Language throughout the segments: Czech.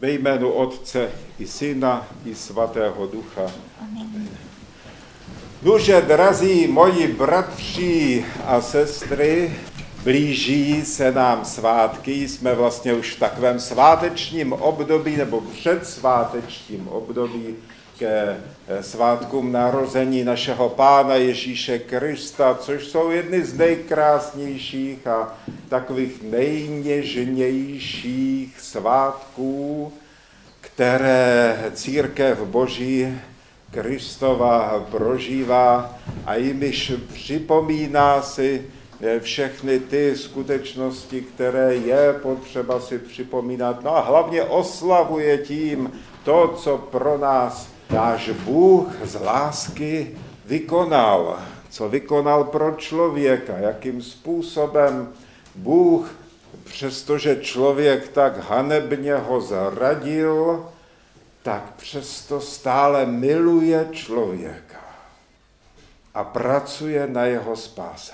Ve jménu Otce i Syna i Svatého Ducha. Duže drazí moji bratři a sestry, blíží se nám svátky, jsme vlastně už v takovém svátečním období nebo předsvátečním období ke svátkům narození našeho Pána Ježíše Krista, což jsou jedny z nejkrásnějších a takových nejněžnějších svátků, které církev Boží Kristova prožívá a jimiž připomíná si všechny ty skutečnosti, které je potřeba si připomínat. No a hlavně oslavuje tím to, co pro nás náš Bůh z lásky vykonal, co vykonal pro člověka, jakým způsobem Bůh, přestože člověk tak hanebně ho zradil, tak přesto stále miluje člověka a pracuje na jeho spáse.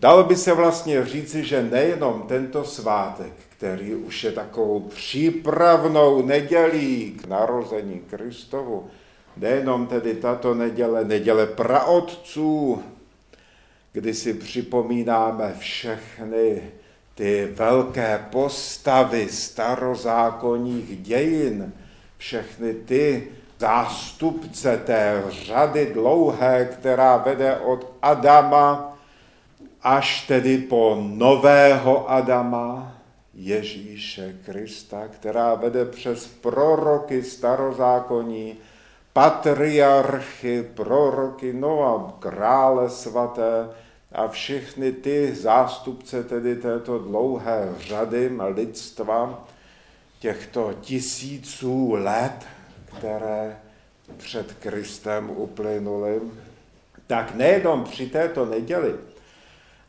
Dalo by se vlastně říci, že nejenom tento svátek, který už je takovou přípravnou nedělí k narození Kristovu, nejenom tedy tato neděle, neděle praotců, kdy si připomínáme všechny ty velké postavy starozákonních dějin, všechny ty zástupce té řady dlouhé, která vede od Adama až tedy po nového Adama, Ježíše Krista, která vede přes proroky starozákonní, patriarchy, proroky, no a krále svaté a všechny ty zástupce tedy této dlouhé řady lidstva, těchto tisíců let, které před Kristem uplynuly, tak nejenom při této neděli,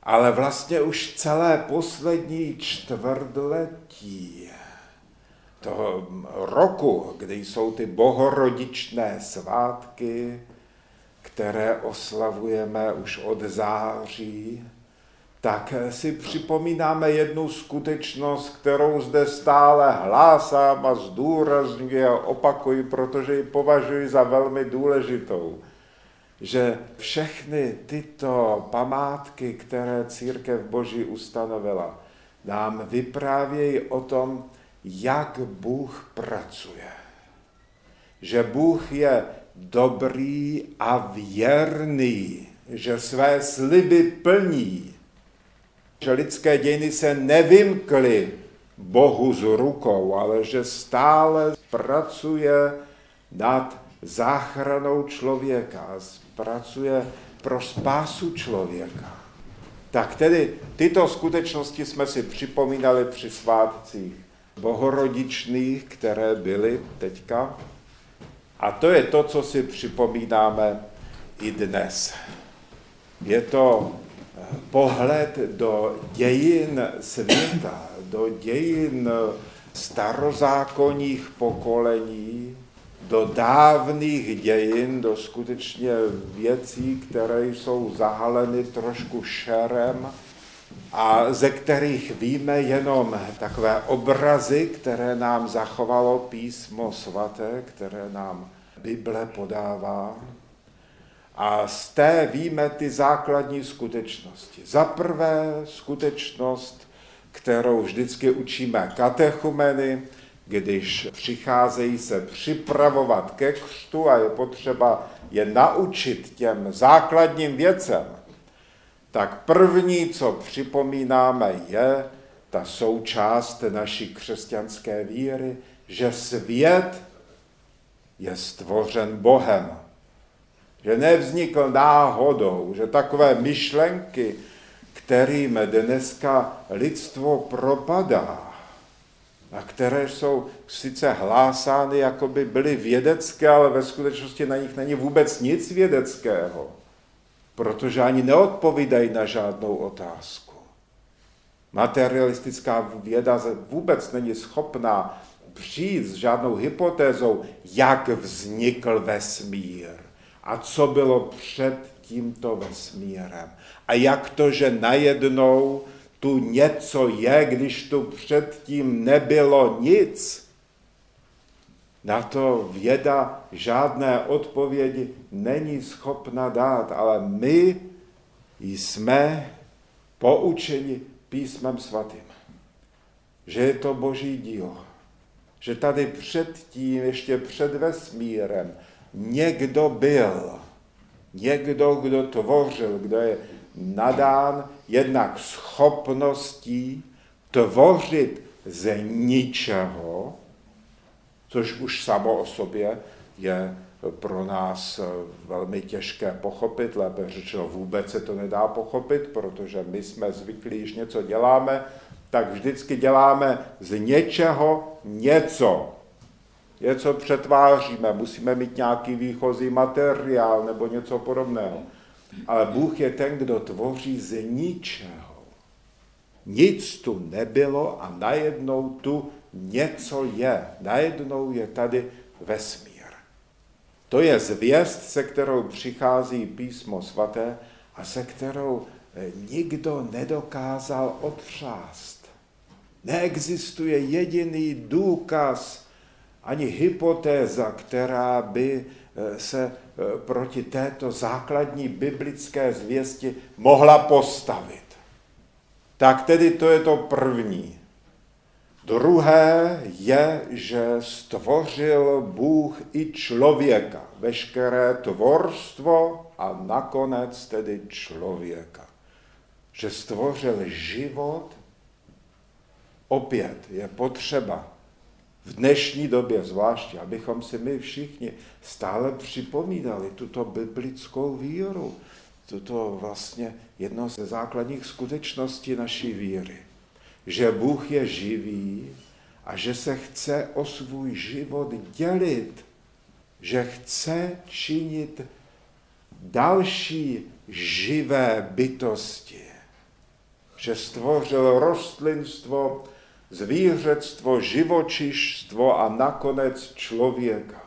ale vlastně už celé poslední čtvrtletí toho roku, kdy jsou ty bohorodičné svátky, které oslavujeme už od září, tak si připomínáme jednu skutečnost, kterou zde stále hlásám a zdůrazňuji a opakuji, protože ji považuji za velmi důležitou že všechny tyto památky, které církev Boží ustanovila, nám vyprávějí o tom, jak Bůh pracuje. Že Bůh je dobrý a věrný, že své sliby plní, že lidské dějiny se nevymkly Bohu z rukou, ale že stále pracuje nad záchranou člověka, pracuje pro spásu člověka. Tak tedy tyto skutečnosti jsme si připomínali při svátcích bohorodičných, které byly teďka. A to je to, co si připomínáme i dnes. Je to eh, pohled do dějin světa, do dějin starozákonních pokolení, do dávných dějin, do skutečně věcí, které jsou zahaleny trošku šerem a ze kterých víme jenom takové obrazy, které nám zachovalo písmo svaté, které nám Bible podává. A z té víme ty základní skutečnosti. Za prvé skutečnost, kterou vždycky učíme katechumeny, když přicházejí se připravovat ke křtu a je potřeba je naučit těm základním věcem, tak první, co připomínáme, je ta součást naší křesťanské víry, že svět je stvořen Bohem. Že nevznikl náhodou, že takové myšlenky, kterým dneska lidstvo propadá, a které jsou sice hlásány, jako by byly vědecké, ale ve skutečnosti na nich není vůbec nic vědeckého, protože ani neodpovídají na žádnou otázku. Materialistická věda vůbec není schopná přijít s žádnou hypotézou, jak vznikl vesmír a co bylo před tímto vesmírem. A jak to, že najednou tu něco je, když tu předtím nebylo nic. Na to věda žádné odpovědi není schopna dát, ale my jsme poučeni písmem svatým, že je to boží dílo, že tady předtím, ještě před vesmírem, někdo byl, někdo, kdo tvořil, kdo je nadán jednak schopností tvořit ze ničeho, což už samo o sobě je pro nás velmi těžké pochopit, lépe řečeno vůbec se to nedá pochopit, protože my jsme zvyklí, když něco děláme, tak vždycky děláme z něčeho něco. Něco přetváříme, musíme mít nějaký výchozí materiál nebo něco podobného. Ale Bůh je ten, kdo tvoří z ničeho. Nic tu nebylo a najednou tu něco je. Najednou je tady vesmír. To je zvěst, se kterou přichází písmo svaté a se kterou eh, nikdo nedokázal otřást. Neexistuje jediný důkaz ani hypotéza, která by se eh, proti této základní biblické zvěsti mohla postavit. Tak tedy to je to první. Druhé je, že stvořil Bůh i člověka, veškeré tvorstvo a nakonec tedy člověka. Že stvořil život, opět je potřeba v dnešní době zvláště, abychom si my všichni stále připomínali tuto biblickou víru, tuto vlastně jedno ze základních skutečností naší víry že Bůh je živý a že se chce o svůj život dělit, že chce činit další živé bytosti, že stvořil rostlinstvo, zvířectvo, živočišstvo a nakonec člověka.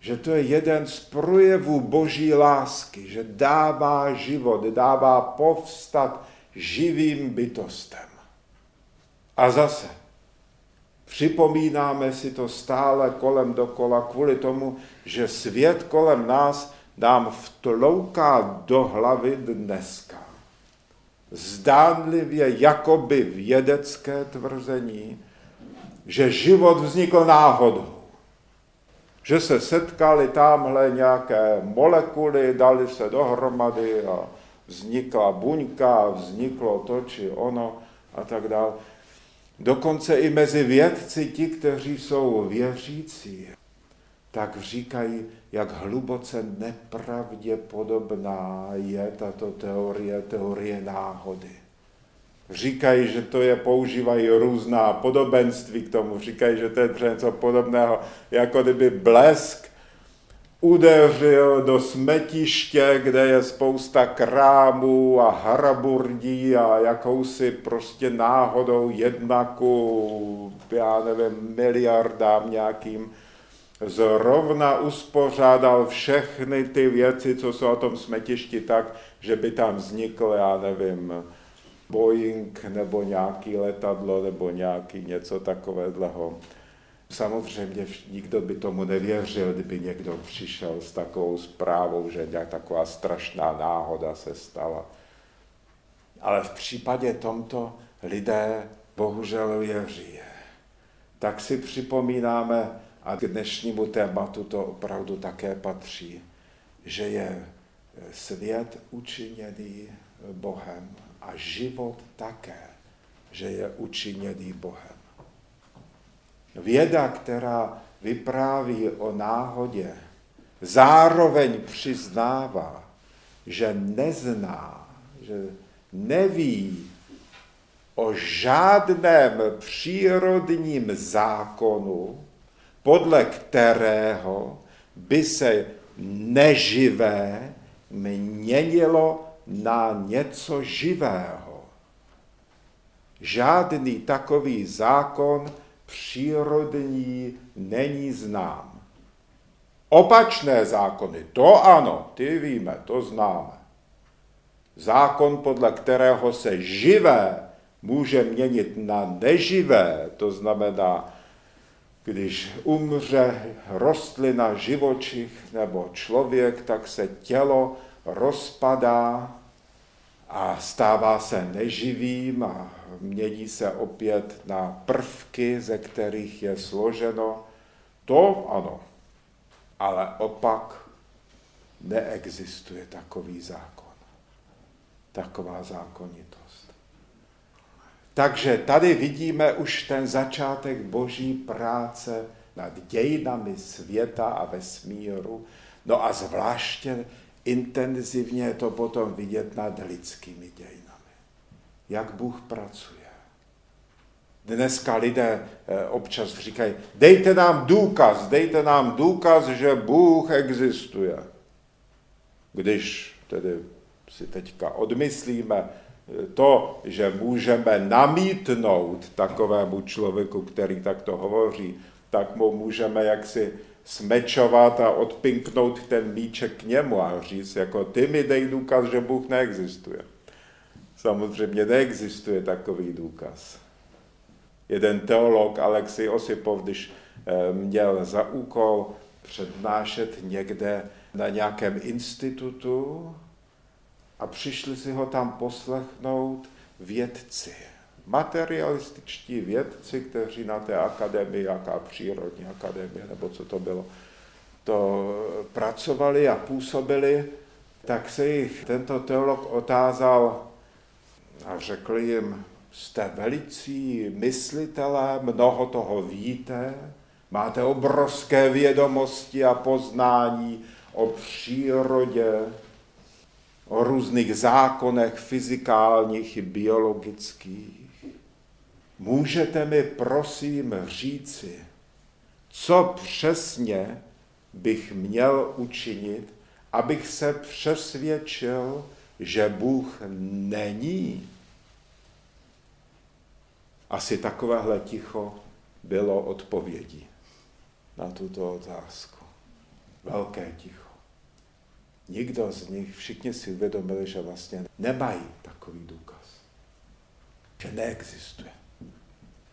Že to je jeden z projevů boží lásky, že dává život, dává povstat živým bytostem. A zase, připomínáme si to stále kolem dokola kvůli tomu, že svět kolem nás nám vtlouká do hlavy dneska. Zdánlivě jakoby vědecké tvrzení, že život vznikl náhodou. Že se setkali tamhle nějaké molekuly, dali se dohromady a vznikla buňka, vzniklo to či ono a tak dále. Dokonce i mezi vědci, ti, kteří jsou věřící, tak říkají, jak hluboce nepravděpodobná je tato teorie, teorie náhody. Říkají, že to je, používají různá podobenství k tomu, říkají, že to je něco podobného, jako kdyby blesk udeřil do smetiště, kde je spousta krámů a haraburdí a jakousi prostě náhodou jednaku, já nevím, miliardám nějakým, zrovna uspořádal všechny ty věci, co jsou o tom smetišti tak, že by tam vznikl, já nevím, Boeing nebo nějaký letadlo nebo nějaký něco takového Samozřejmě nikdo by tomu nevěřil, kdyby někdo přišel s takovou zprávou, že nějak taková strašná náhoda se stala. Ale v případě tomto lidé bohužel věří. Tak si připomínáme, a k dnešnímu tématu to opravdu také patří, že je svět učiněný Bohem a život také, že je učiněný Bohem. Věda, která vypráví o náhodě, zároveň přiznává, že nezná, že neví o žádném přírodním zákonu, podle kterého by se neživé měnilo na něco živého. Žádný takový zákon přírodní není znám. Opačné zákony, to ano, ty víme, to známe. Zákon, podle kterého se živé může měnit na neživé, to znamená Když umře rostlina, živočich nebo člověk, tak se tělo rozpadá a stává se neživým a mění se opět na prvky, ze kterých je složeno. To ano, ale opak neexistuje takový zákon, taková zákonitost. Takže tady vidíme už ten začátek boží práce nad dějinami světa a vesmíru, no a zvláště intenzivně je to potom vidět nad lidskými dějinami. Jak Bůh pracuje. Dneska lidé eh, občas říkají, dejte nám důkaz, dejte nám důkaz, že Bůh existuje. Když tedy si teďka odmyslíme to, že můžeme namítnout takovému člověku, který takto hovoří, tak mu můžeme jaksi smečovat a odpinknout ten míček k němu a říct, jako ty mi dej důkaz, že Bůh neexistuje. Samozřejmě neexistuje takový důkaz. Jeden teolog, Alexej Osipov, když eh, měl za úkol přednášet někde na nějakém institutu a přišli si ho tam poslechnout vědci. Materialističtí vědci, kteří na té akademii, jaká přírodní akademie, nebo co to bylo, to pracovali a působili, tak se jich tento teolog otázal a řekl jim, jste velicí myslitelé, mnoho toho víte, máte obrovské vědomosti a poznání o přírodě, o různých zákonech fyzikálních i biologických. Můžete mi prosím říci, co přesně bych měl učinit, abych se přesvědčil, že Bůh není? Asi takovéhle ticho bylo odpovědí na tuto otázku. Velké ticho. Nikdo z nich, všichni si uvědomili, že vlastně nemají takový důkaz. Že neexistuje.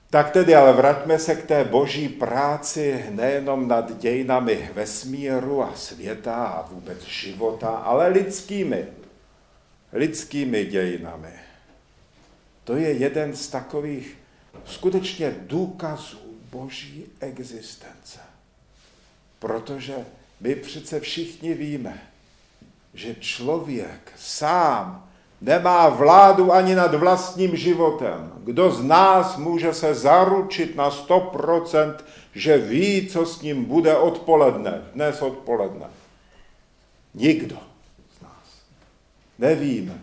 Tak tedy ale vraťme se k té boží práci nejenom nad dějinami vesmíru a světa a vůbec života, ale lidskými, lidskými dějinami. To je jeden z takových skutečně důkazů boží existence. Protože my přece všichni víme, že člověk sám nemá vládu ani nad vlastním životem. Kdo z nás může se zaručit na 100%, že ví, co s ním bude odpoledne, dnes odpoledne? Nikdo z nás. Nevíme.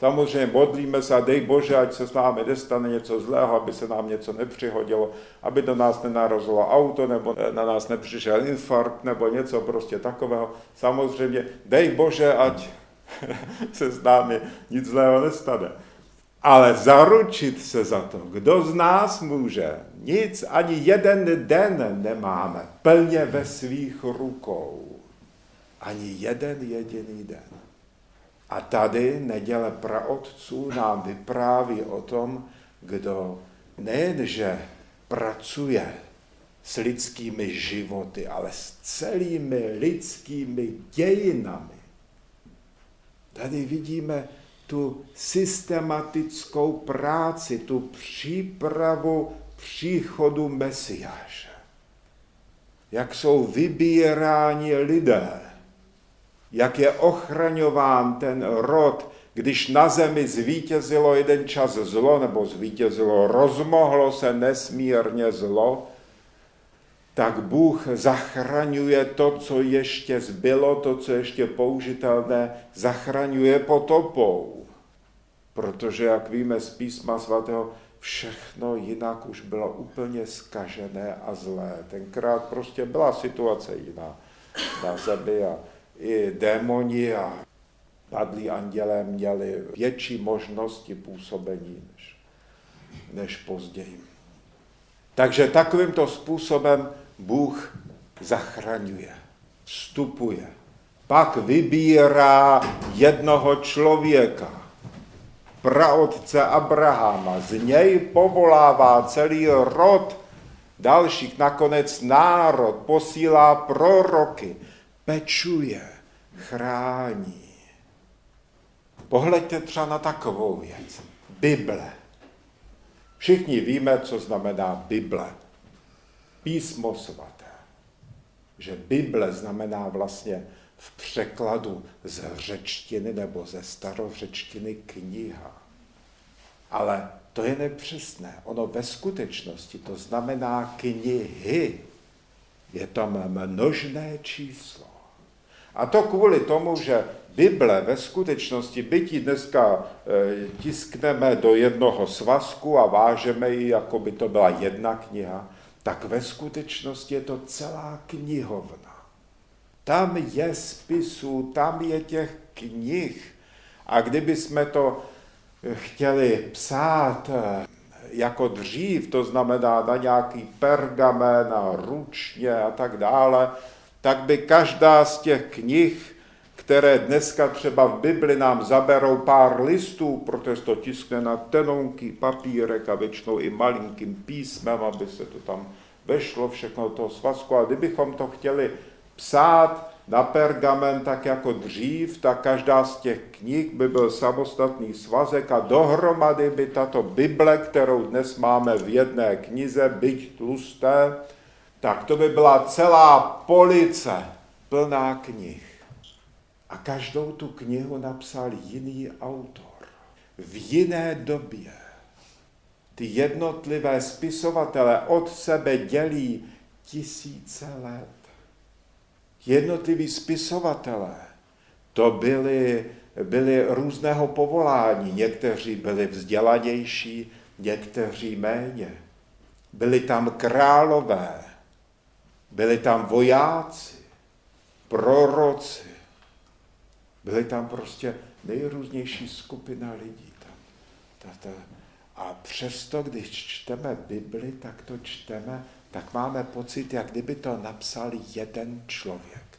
Samozřejmě modlíme se a dej Bože, ať se s námi nestane něco zlého, aby se nám něco nepřihodilo, aby do nás nenarozilo auto, nebo na nás nepřišel infarkt, nebo něco prostě takového. Samozřejmě dej Bože, ať se s námi nic zlého nestane. Ale zaručit se za to, kdo z nás může, nic, ani jeden den nemáme plně ve svých rukou. Ani jeden jediný den. A tady neděle praotců nám vypráví o tom, kdo nejenže pracuje s lidskými životy, ale s celými lidskými dějinami. Tady vidíme tu systematickou práci, tu přípravu příchodu Mesiáše. Jak jsou vybíráni lidé, jak je ochraňován ten rod, když na zemi zvítězilo jeden čas zlo, nebo zvítězilo, rozmohlo se nesmírně zlo, tak Bůh zachraňuje to, co ještě zbylo, to, co ještě použitelné, zachraňuje potopou. Protože, jak víme z písma svatého, všechno jinak už bylo úplně skažené a zlé. Tenkrát prostě byla situace jiná na zemi a i démoni a padlí andělé měli větší možnosti působení než, než později. Takže takovýmto způsobem Bůh zachraňuje, vstupuje. Pak vybírá jednoho člověka, praotce Abrahama. Z něj povolává celý rod dalších. Nakonec národ posílá proroky, pečuje, chrání. Pohleďte třeba na takovou věc. Bible. Všichni víme, co znamená Bible. Písmo svaté. Že Bible znamená vlastně v překladu z řečtiny nebo ze starořečtiny kniha. Ale to je nepřesné. Ono ve skutečnosti to znamená knihy. Je tam množné číslo. A to kvůli tomu, že Bible ve skutečnosti, byť dneska e, tiskneme do jednoho svazku a vážeme ji, jako by to byla jedna kniha, tak ve skutečnosti je to celá knihovna. Tam je spisů, tam je těch knih. A kdyby jsme to chtěli psát e, jako dřív, to znamená na nějaký pergamen a ručně a tak dále, tak by každá z těch knih které dneska třeba v Bibli nám zaberou pár listů, protože to tiskne na tenonký papírek a většinou i malinkým písmem, aby se to tam vešlo všechno do toho svazku. A kdybychom to chtěli psát na pergamen tak jako dřív, tak každá z těch knih by byl samostatný svazek a dohromady by tato Bible, kterou dnes máme v jedné knize, byť tlusté, tak to by byla celá police plná knih. A každou tu knihu napsal jiný autor v jiné době. Ty jednotlivé spisovatele od sebe dělí tisíce let. Jednotliví spisovatelé, to byli, byli různého povolání. Někteří byli vzdělanější, někteří méně. Byli tam králové, byli tam vojáci, proroci, Byly tam prostě nejrůznější skupina lidí. Tam, ta, ta. A přesto, když čteme Bibli, tak to čteme, tak máme pocit, jak kdyby to napsal jeden člověk.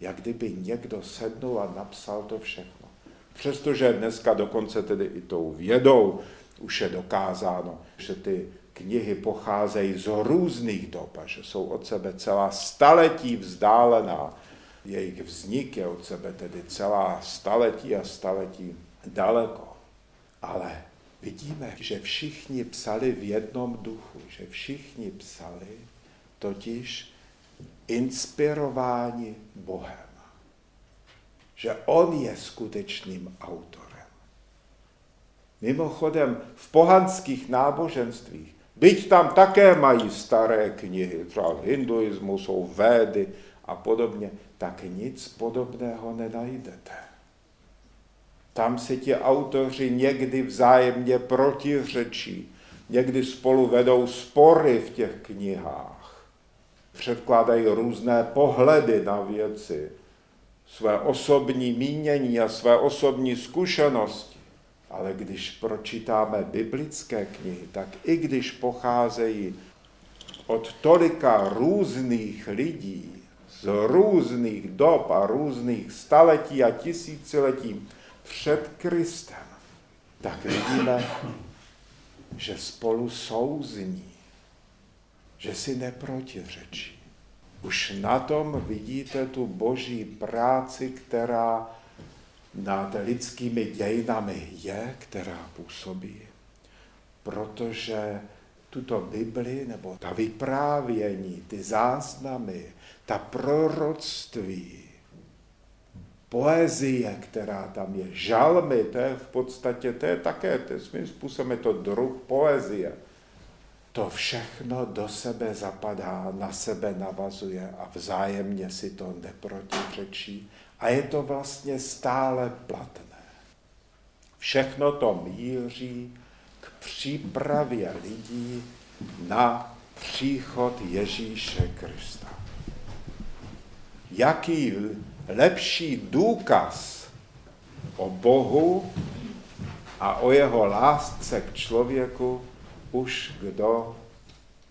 Jak kdyby někdo sednul a napsal to všechno. Přestože dneska dokonce tedy i tou vědou už je dokázáno, že ty knihy pocházejí z různých dob a že jsou od sebe celá staletí vzdálená jejich vznik je od sebe tedy celá staletí a staletí daleko. Ale vidíme, že všichni psali v jednom duchu, že všichni psali totiž inspirováni Bohem. Že On je skutečným autorem. Mimochodem, v pohanských náboženstvích, byť tam také mají staré knihy, třeba v hinduismu jsou védy a podobně, tak nic podobného nenajdete. Tam se ti autoři někdy vzájemně protiřečí, někdy spolu vedou spory v těch knihách, předkládají různé pohledy na věci, své osobní mínění a své osobní zkušenosti. Ale když pročítáme biblické knihy, tak i když pocházejí od tolika různých lidí, z různých dob a různých staletí a tisíciletí před Kristem, tak vidíme, že spolu souzní, že si neprotiřečí. Už na tom vidíte tu boží práci, která nad lidskými dějinami je, která působí. Protože tuto Bibli, nebo ta vyprávění, ty záznamy, ta proroctví, poezie, která tam je, žalmy, to je v podstatě, to je také, to je svým způsobem je to druh poezie. To všechno do sebe zapadá, na sebe navazuje a vzájemně si to neprotiřečí a je to vlastně stále platné. Všechno to míří k přípravě lidí na příchod Ježíše Krista jaký lepší důkaz o Bohu a o jeho lásce k člověku už kdo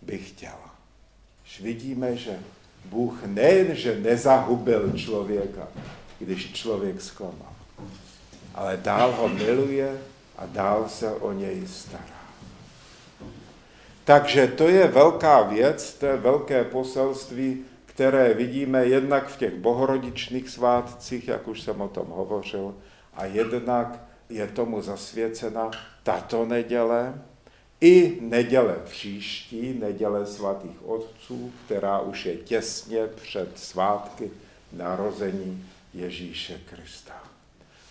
by chtěl. Už vidíme, že Bůh nejenže nezahubil člověka, když člověk zklamal, ale dál ho miluje a dál se o něj stará. Takže to je velká věc, to je velké poselství, které vidíme jednak v těch bohorodičných svátcích, jak už jsem o tom hovořil, a jednak je tomu zasvěcena tato neděle, i neděle příští, neděle svatých otců, která už je těsně před svátky narození Ježíše Krista.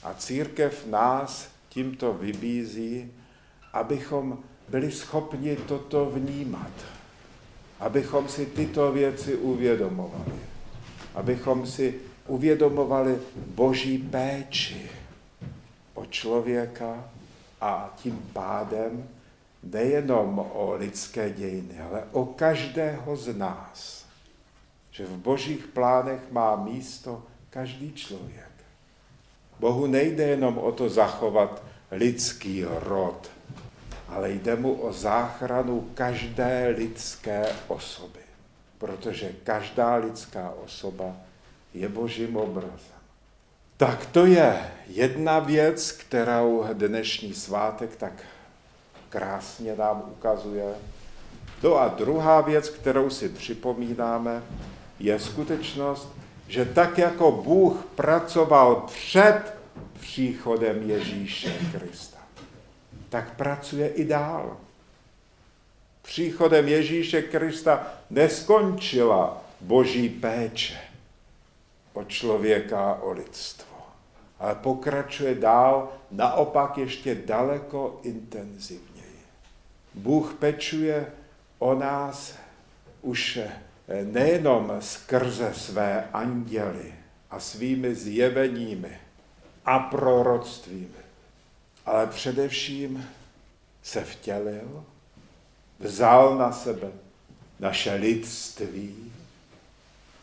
A církev nás tímto vybízí, abychom byli schopni toto vnímat, abychom si tyto věci uvědomovali, abychom si uvědomovali boží péči o člověka a tím pádem nejenom o lidské dějiny, ale o každého z nás. Že v božích plánech má místo každý člověk. Bohu nejde jenom o to zachovat lidský rod, ale jde mu o záchranu každé lidské osoby, protože každá lidská osoba je božím obrazem. Tak to je jedna věc, kterou dnešní svátek tak krásně nám ukazuje. No a druhá věc, kterou si připomínáme, je skutečnost, že tak jako Bůh pracoval před příchodem Ježíše Krista, tak pracuje i dál. Příchodem Ježíše Krista neskončila boží péče o člověka, o lidstvo, ale pokračuje dál, naopak ještě daleko intenzivněji. Bůh pečuje o nás už nejenom skrze své anděly a svými zjeveními a proroctvími, ale především se vtělil, vzal na sebe naše lidství,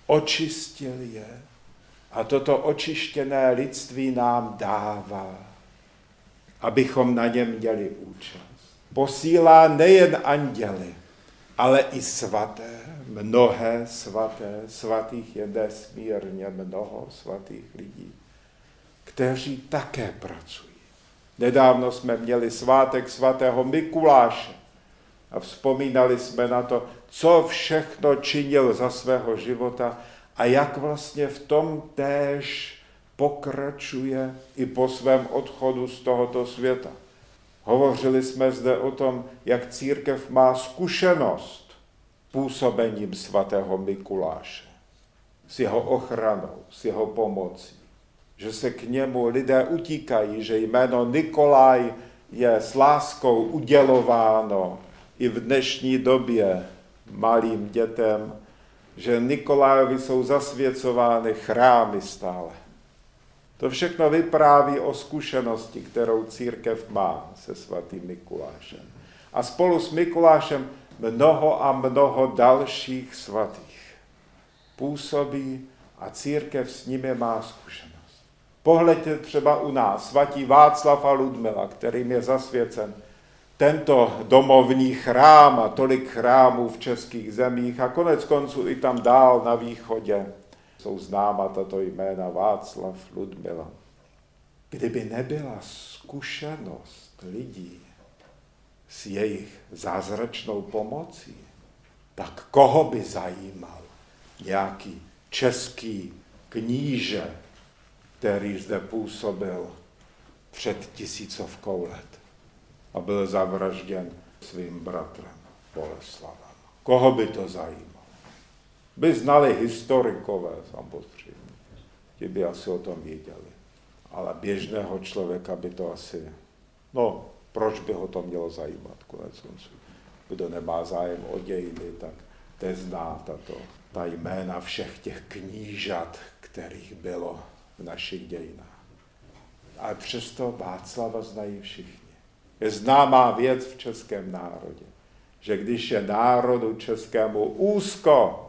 očistil je a toto očištěné lidství nám dává, abychom na něm měli účast. Posílá nejen anděly, ale i svaté, mnohé svaté, svatých je nesmírně mnoho svatých lidí, kteří také pracují. Nedávno jsme měli svátek svatého Mikuláše a vzpomínali jsme na to, co všechno činil za svého života a jak vlastně v tom též pokračuje i po svém odchodu z tohoto světa. Hovořili jsme zde o tom, jak církev má zkušenost působením svatého Mikuláše, s jeho ochranou, s jeho pomocí. Že se k němu lidé utíkají, že jméno Nikolaj je s láskou udělováno i v dnešní době malým dětem, že Nikolajovi jsou zasvěcovány chrámy stále. To všechno vypráví o zkušenosti, kterou církev má se svatým Mikulášem. A spolu s Mikulášem mnoho a mnoho dalších svatých působí a církev s nimi má zkušenost. Pohleďte třeba u nás, svatí Václav a Ludmila, kterým je zasvěcen tento domovní chrám a tolik chrámů v českých zemích a konec konců i tam dál na východě jsou známa tato jména Václav, Ludmila. Kdyby nebyla zkušenost lidí s jejich zázračnou pomocí, tak koho by zajímal nějaký český kníže, který zde působil před tisícovkou let a byl zavražděn svým bratrem Boleslavem. Koho by to zajímalo? By znali historikové samozřejmě. Ti by asi o tom věděli. Ale běžného člověka by to asi, no, proč by ho to mělo zajímat konec konců. Kdo nemá zájem o dějiny, tak nezná tato, ta jména všech těch knížat, kterých bylo v našich dějinách. Ale přesto Václava znají všichni. Je známá věc v českém národě, že když je národu českému úzko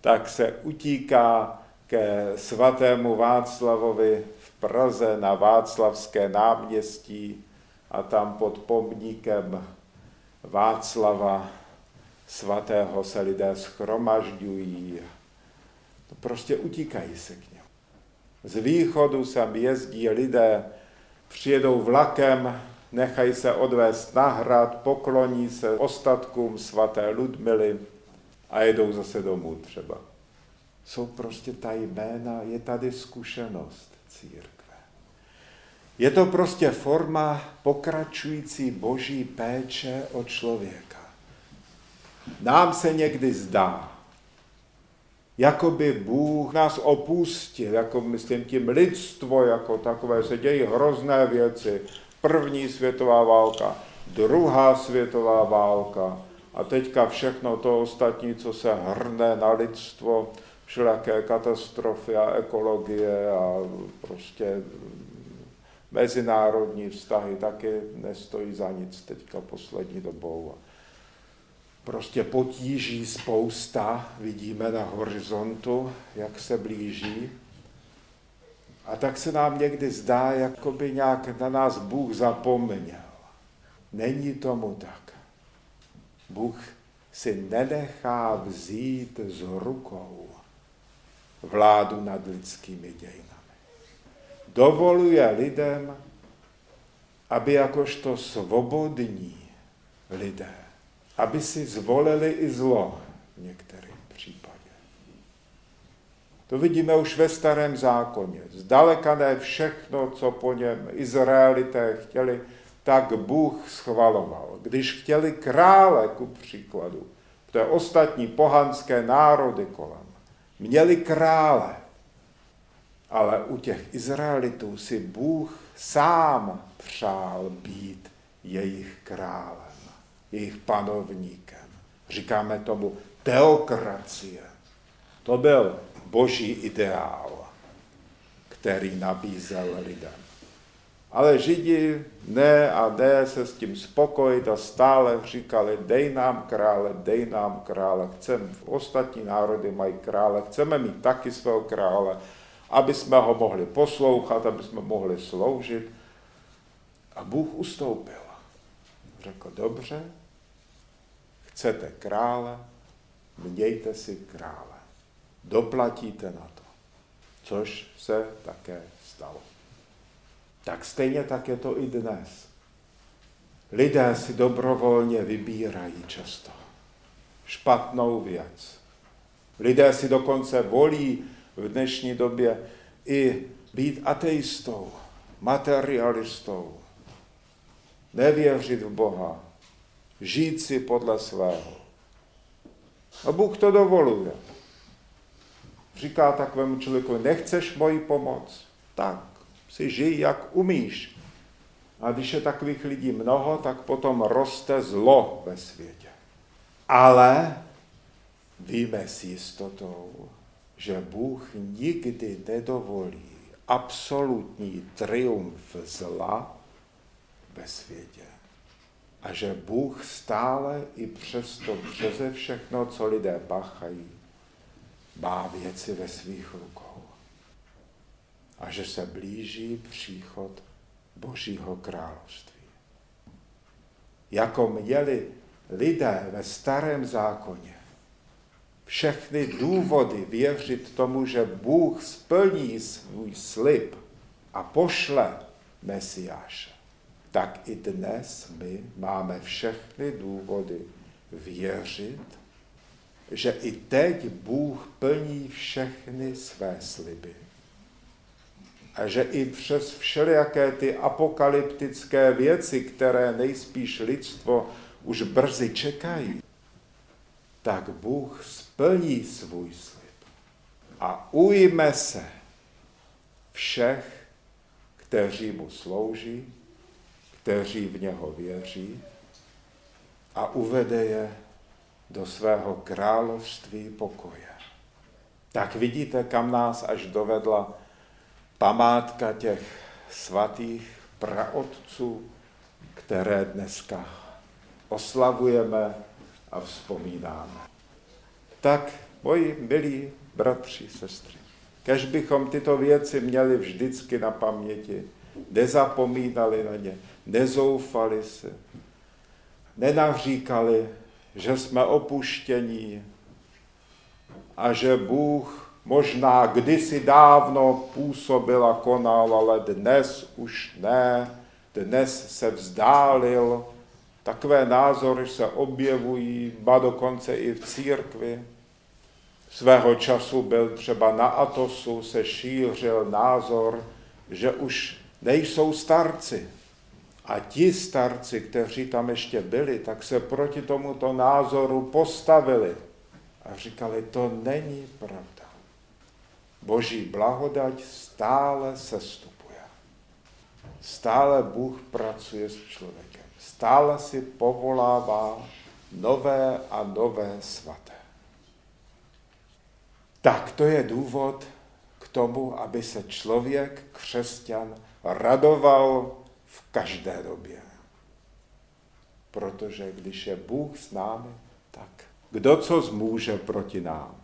tak se utíká ke svatému Václavovi v Praze na Václavské náměstí a tam pod pomníkem Václava svatého se lidé schromažďují. To prostě utíkají se k němu. Z východu sem jezdí lidé, přijedou vlakem nechají se odvést na hrad, pokloní se ostatkům svaté Ludmily a jedou zase domů třeba. Jsou prostě ta jména, je tady zkušenost církve. Je to prostě forma pokračující boží péče o člověka. Nám se někdy zdá, jako by Bůh nás opustil, jako myslím tím lidstvo, jako takové se dějí hrozné věci. První světová válka, druhá světová válka a teďka všechno to ostatní, co se hrne na lidstvo, všelijaké katastrofy a ekologie a prostě mezinárodní vztahy taky nestojí za nic teďka poslední dobou. Prostě potíží spousta, vidíme na horizontu, jak se blíží. A tak se nám někdy zdá, jako by nějak na nás Bůh zapomněl. Není tomu tak. Bůh si nenechá vzít z rukou vládu nad lidskými dějinami dovoluje lidem, aby jakožto svobodní lidé, aby si zvolili i zlo v některém případě. To vidíme už ve starém zákoně. Zdaleka ne všechno, co po něm Izraelité chtěli, tak Bůh schvaloval. Když chtěli krále, ku příkladu, to je ostatní pohanské národy kolem, měli krále, ale u těch Izraelitů si Bůh sám přál být jejich králem, jejich panovníkem. Říkáme tomu teokracie. To byl boží ideál, který nabízel lidem. Ale Židi ne a ne se s tím spokojit a stále říkali, dej nám krále, dej nám krále, chceme, ostatní národy mají krále, chceme mít taky svého krále, aby jsme ho mohli poslouchat, aby jsme mohli sloužit. A Bůh ustoupil. Řekl, dobře, chcete krále, mějte si krále. Doplatíte na to. Což se také stalo. Tak stejně tak je to i dnes. Lidé si dobrovolně vybírají často špatnou věc. Lidé si dokonce volí v dnešní době i být ateistou, materialistou, nevěřit v Boha, žít si podle svého. A Bůh to dovoluje. Říká takovému člověku, nechceš moji pomoc? Tak si žij, jak umíš. A když je takových lidí mnoho, tak potom roste zlo ve světě. Ale víme s jistotou, že Bůh nikdy nedovolí absolutní triumf zla ve světě. A že Bůh stále i přesto přeze všechno, co lidé páchají, má věci ve svých rukou. A že se blíží příchod Božího království. Jako měli lidé ve starém zákoně všechny důvody věřit tomu, že Bůh splní svůj slib a pošle Mesiáše, tak i dnes my máme všechny důvody věřit, že i teď Bůh plní všechny své sliby. A že i přes všelijaké ty apokalyptické věci, které nejspíš lidstvo už brzy čekají, tak Bůh splní svůj slib a ujme se všech, kteří mu slouží, kteří v něho věří a uvede je do svého království pokoje. Tak vidíte, kam nás až dovedla památka těch svatých praotců, které dneska oslavujeme a vzpomínáme. Tak, moji milí bratři, sestry, kež bychom tyto věci měli vždycky na paměti, nezapomínali na ně, nezoufali se, nenaříkali, že jsme opuštění a že Bůh možná kdysi dávno působil a konal, ale dnes už ne, dnes se vzdálil. Takové názory se objevují, ba dokonce i v církvi. Svého času byl třeba na Atosu, se šířil názor, že už nejsou starci. A ti starci, kteří tam ještě byli, tak se proti tomuto názoru postavili a říkali, to není pravda. Boží blahodať stále sestupuje. Stále Bůh pracuje s člověkem. Stále si povolává nové a nové svaté. Tak to je důvod k tomu, aby se člověk, křesťan, radoval v každé době. Protože když je Bůh s námi, tak kdo co zmůže proti nám?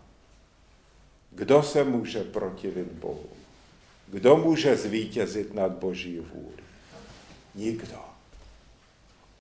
Kdo se může protivit Bohu? Kdo může zvítězit nad Boží vůli? Nikdo.